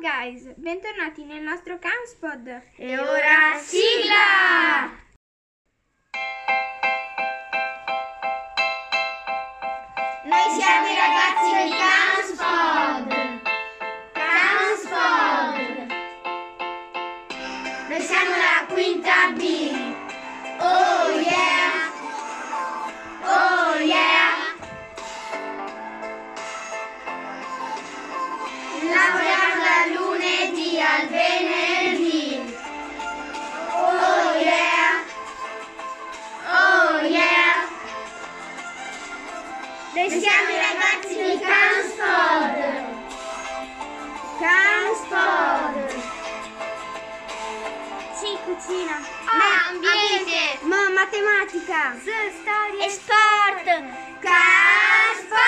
Guys, bentornati nel nostro Camspod. E ora sigla! Noi siamo i ragazzi del Camspod! Sì, cucina. Ma ambiente! Ma matematica. storia e sport! Camspod!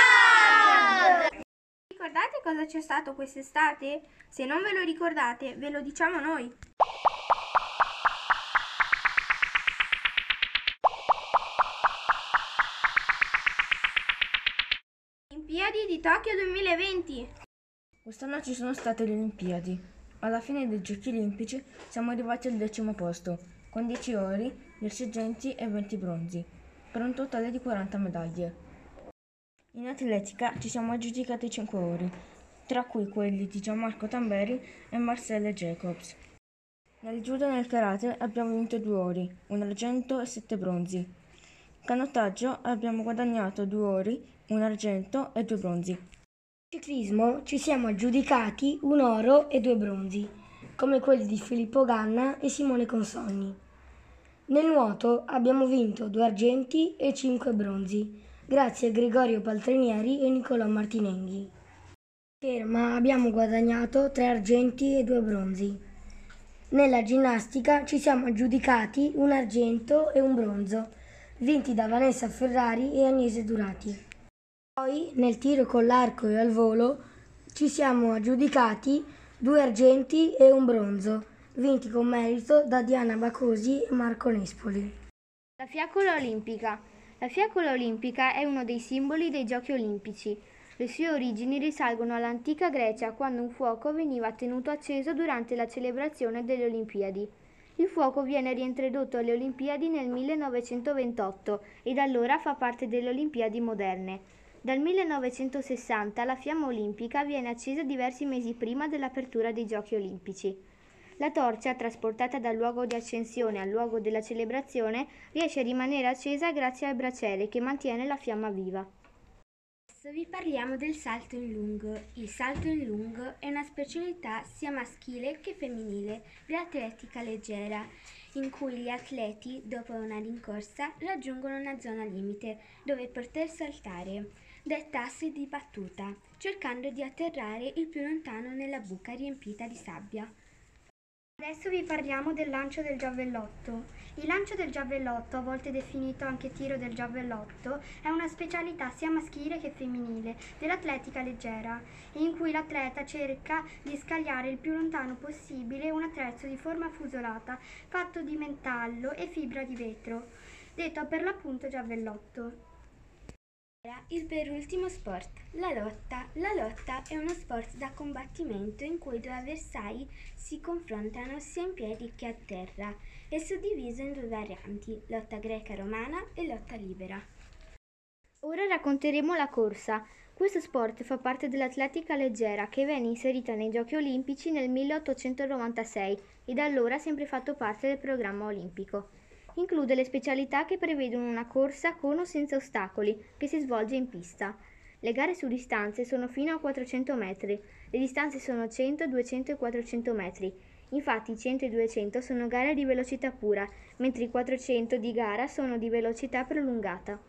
Ricordate cosa c'è stato quest'estate? Se non ve lo ricordate, ve lo diciamo noi. Olimpiadi di Tokyo 2020. Quest'anno ci sono state le Olimpiadi. Alla fine dei Giochi Olimpici siamo arrivati al decimo posto, con 10 ori, 10 argenti e 20 bronzi, per un totale di 40 medaglie. In atletica ci siamo aggiudicati 5 ori, tra cui quelli di Gianmarco Tamberi e Marcelle Jacobs. Nel judo e nel karate abbiamo vinto 2 ori, un argento e 7 bronzi. Canottaggio abbiamo guadagnato 2 ori, un argento e 2 bronzi. Ciclismo ci siamo aggiudicati un oro e due bronzi, come quelli di Filippo Ganna e Simone Consonni. Nel nuoto abbiamo vinto due argenti e cinque bronzi, grazie a Gregorio Paltrinieri e Nicolò Martinenghi. Ferma abbiamo guadagnato tre argenti e due bronzi. Nella ginnastica ci siamo aggiudicati un argento e un bronzo, vinti da Vanessa Ferrari e Agnese Durati. Poi nel tiro con l'arco e al volo ci siamo aggiudicati due argenti e un bronzo, vinti con merito da Diana Bacosi e Marco Nespoli. La fiaccola olimpica. La fiaccola olimpica è uno dei simboli dei giochi olimpici. Le sue origini risalgono all'antica Grecia, quando un fuoco veniva tenuto acceso durante la celebrazione delle Olimpiadi. Il fuoco viene reintrodotto alle Olimpiadi nel 1928 e da allora fa parte delle Olimpiadi moderne. Dal 1960 la fiamma olimpica viene accesa diversi mesi prima dell'apertura dei Giochi olimpici. La torcia, trasportata dal luogo di ascensione al luogo della celebrazione, riesce a rimanere accesa grazie al braciere che mantiene la fiamma viva. Adesso vi parliamo del salto in lungo. Il salto in lungo è una specialità sia maschile che femminile dell'atletica leggera, in cui gli atleti, dopo una rincorsa, raggiungono una zona limite dove poter saltare, detta asse di battuta, cercando di atterrare il più lontano nella buca riempita di sabbia. Adesso vi parliamo del lancio del giavellotto. Il lancio del giavellotto, a volte definito anche tiro del giavellotto, è una specialità sia maschile che femminile dell'atletica leggera, in cui l'atleta cerca di scagliare il più lontano possibile un attrezzo di forma fusolata fatto di metallo e fibra di vetro, detto per l'appunto giavellotto. Il penultimo sport, la lotta. La lotta è uno sport da combattimento in cui due avversari si confrontano sia in piedi che a terra. È suddiviso in due varianti, lotta greca romana e lotta libera. Ora racconteremo la corsa. Questo sport fa parte dell'atletica leggera che venne inserita nei Giochi olimpici nel 1896 e da allora ha sempre fatto parte del programma olimpico. Include le specialità che prevedono una corsa con o senza ostacoli che si svolge in pista. Le gare su distanze sono fino a 400 metri, le distanze sono 100, 200 e 400 metri. Infatti i 100 e 200 sono gare di velocità pura, mentre i 400 di gara sono di velocità prolungata.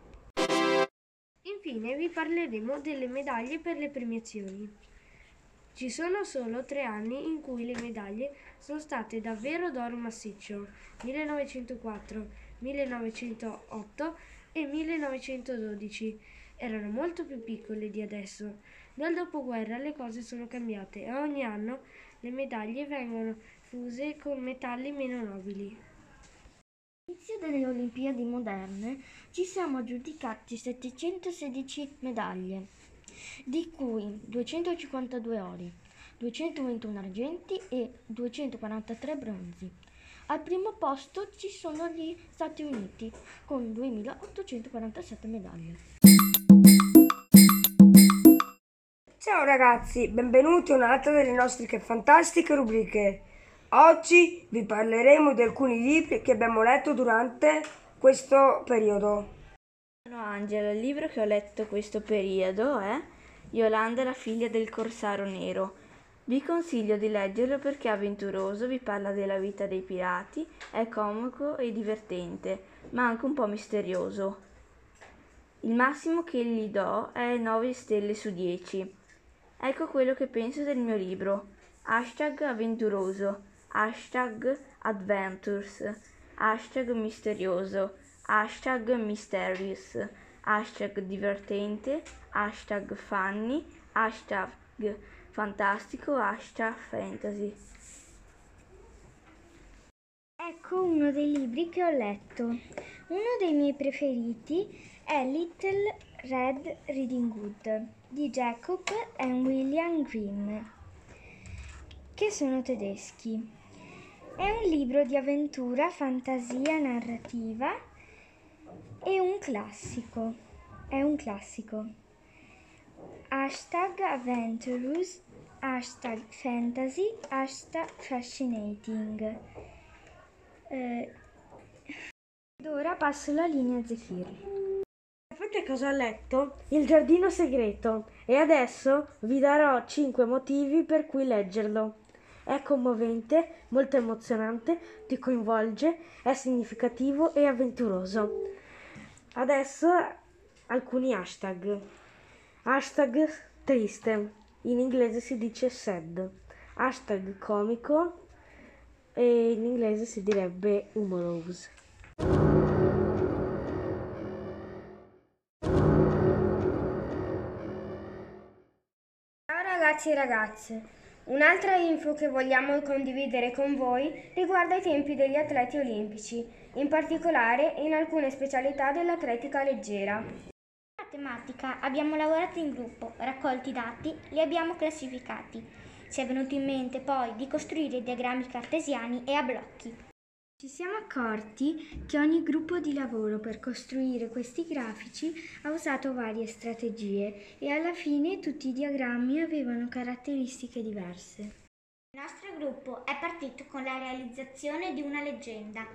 Infine vi parleremo delle medaglie per le premiazioni. Ci sono solo tre anni in cui le medaglie sono state davvero d'oro massiccio, 1904, 1908 e 1912. Erano molto più piccole di adesso. Nel dopoguerra le cose sono cambiate e ogni anno le medaglie vengono fuse con metalli meno nobili. All'inizio delle Olimpiadi moderne ci siamo aggiudicati 716 medaglie, di cui 252 ori, 221 argenti e 243 bronzi. Al primo posto ci sono gli Stati Uniti con 2847 medaglie. Ciao ragazzi, benvenuti a un'altra delle nostre che fantastiche rubriche. Oggi vi parleremo di alcuni libri che abbiamo letto durante questo periodo. Sono Angela, il libro che ho letto questo periodo è Yolanda, la figlia del corsaro nero. Vi consiglio di leggerlo perché è avventuroso, vi parla della vita dei pirati, è comico e divertente, ma anche un po' misterioso. Il massimo che gli do è 9 stelle su 10. Ecco quello che penso del mio libro. Hashtag avventuroso, hashtag adventures, hashtag misterioso, hashtag mysterious, hashtag divertente, hashtag funny, hashtag fantastico, hashtag fantasy. Ecco uno dei libri che ho letto. Uno dei miei preferiti è Little Red Riding Hood di Jacob e William Grimm, che sono tedeschi. È un libro di avventura, fantasia, narrativa e un classico. È un classico. Hashtag Adventurous, hashtag Fantasy, hashtag Fascinating. Eh, ed ora passo la linea a Zefir. Sapete cosa ho letto? Il giardino segreto e adesso vi darò 5 motivi per cui leggerlo. È commovente, molto emozionante, ti coinvolge, è significativo e avventuroso. Adesso alcuni hashtag. Hashtag triste, in inglese si dice sad. Hashtag comico e in inglese si direbbe humorous. Ciao ragazzi e ragazze, un'altra info che vogliamo condividere con voi riguarda i tempi degli atleti olimpici, in particolare in alcune specialità dell'atletica leggera. In matematica abbiamo lavorato in gruppo, raccolti i dati, li abbiamo classificati. Ci è venuto in mente poi di costruire diagrammi cartesiani e a blocchi. Ci siamo accorti che ogni gruppo di lavoro per costruire questi grafici ha usato varie strategie e alla fine tutti i diagrammi avevano caratteristiche diverse. Il nostro gruppo è partito con la realizzazione di una leggenda.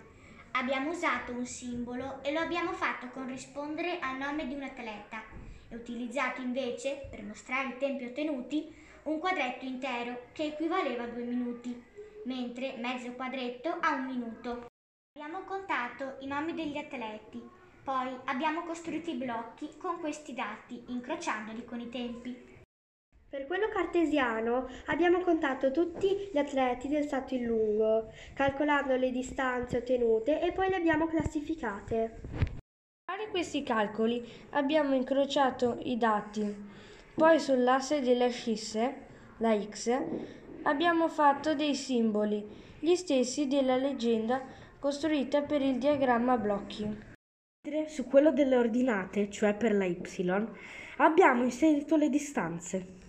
Abbiamo usato un simbolo e lo abbiamo fatto corrispondere al nome di un atleta e utilizzato invece, per mostrare i tempi ottenuti, un quadretto intero che equivaleva a due minuti mentre mezzo quadretto a un minuto. Abbiamo contato i nomi degli atleti, poi abbiamo costruito i blocchi con questi dati, incrociandoli con i tempi. Per quello cartesiano abbiamo contato tutti gli atleti del salto in lungo, calcolando le distanze ottenute e poi le abbiamo classificate. Per fare questi calcoli abbiamo incrociato i dati, poi sull'asse delle ascisse, la X, abbiamo fatto dei simboli, gli stessi della leggenda costruita per il diagramma a blocchi. Su quello delle ordinate, cioè per la Y, abbiamo inserito le distanze.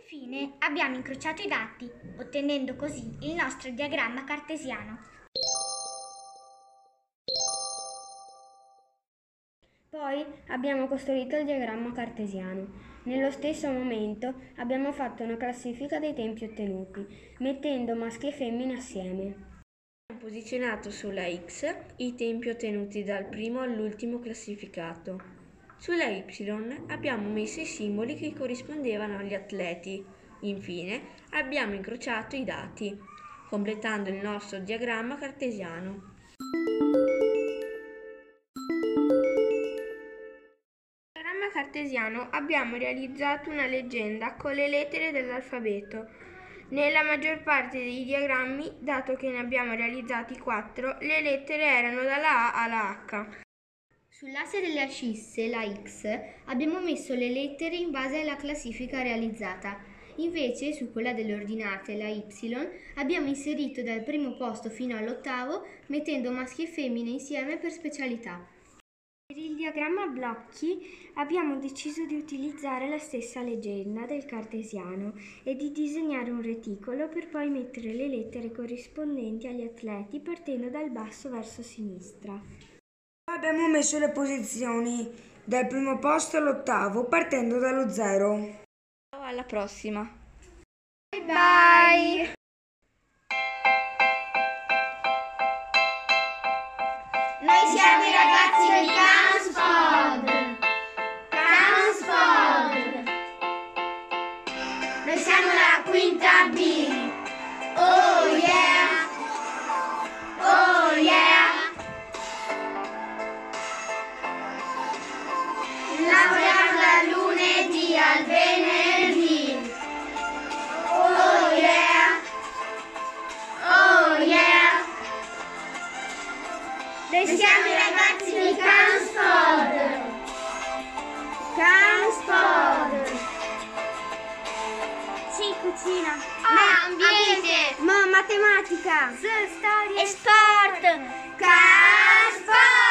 Infine abbiamo incrociato i dati, ottenendo così il nostro diagramma cartesiano. Poi abbiamo costruito il diagramma cartesiano. Nello stesso momento abbiamo fatto una classifica dei tempi ottenuti, mettendo maschi e femmine assieme. Abbiamo posizionato sulla X i tempi ottenuti dal primo all'ultimo classificato. Sulla Y abbiamo messo i simboli che corrispondevano agli atleti. Infine abbiamo incrociato i dati, completando il nostro diagramma cartesiano. Cartesiano abbiamo realizzato una leggenda con le lettere dell'alfabeto. Nella maggior parte dei diagrammi, dato che ne abbiamo realizzati quattro, le lettere erano dalla A alla H. Sull'asse delle ascisse, la X, abbiamo messo le lettere in base alla classifica realizzata. Invece, su quella delle ordinate, la Y, abbiamo inserito dal primo posto fino all'ottavo, mettendo maschi e femmine insieme per specialità. Diagramma a blocchi abbiamo deciso di utilizzare la stessa legenda del cartesiano e di disegnare un reticolo per poi mettere le lettere corrispondenti agli atleti partendo dal basso verso sinistra. Abbiamo messo le posizioni dal primo posto all'ottavo partendo dallo zero. Ciao, alla prossima! Bye bye! Noi siamo i ragazzi di Campspod. Quinta B. Oh yeah. Oh yeah. Lavoriamo dal lunedì al venerdì. Oh yeah. Oh yeah. Noi siamo i ragazzi di Campspod. Campspod. cucina. Ah, ma ambiente. Ma matematica. S, storia. E sport. Casport.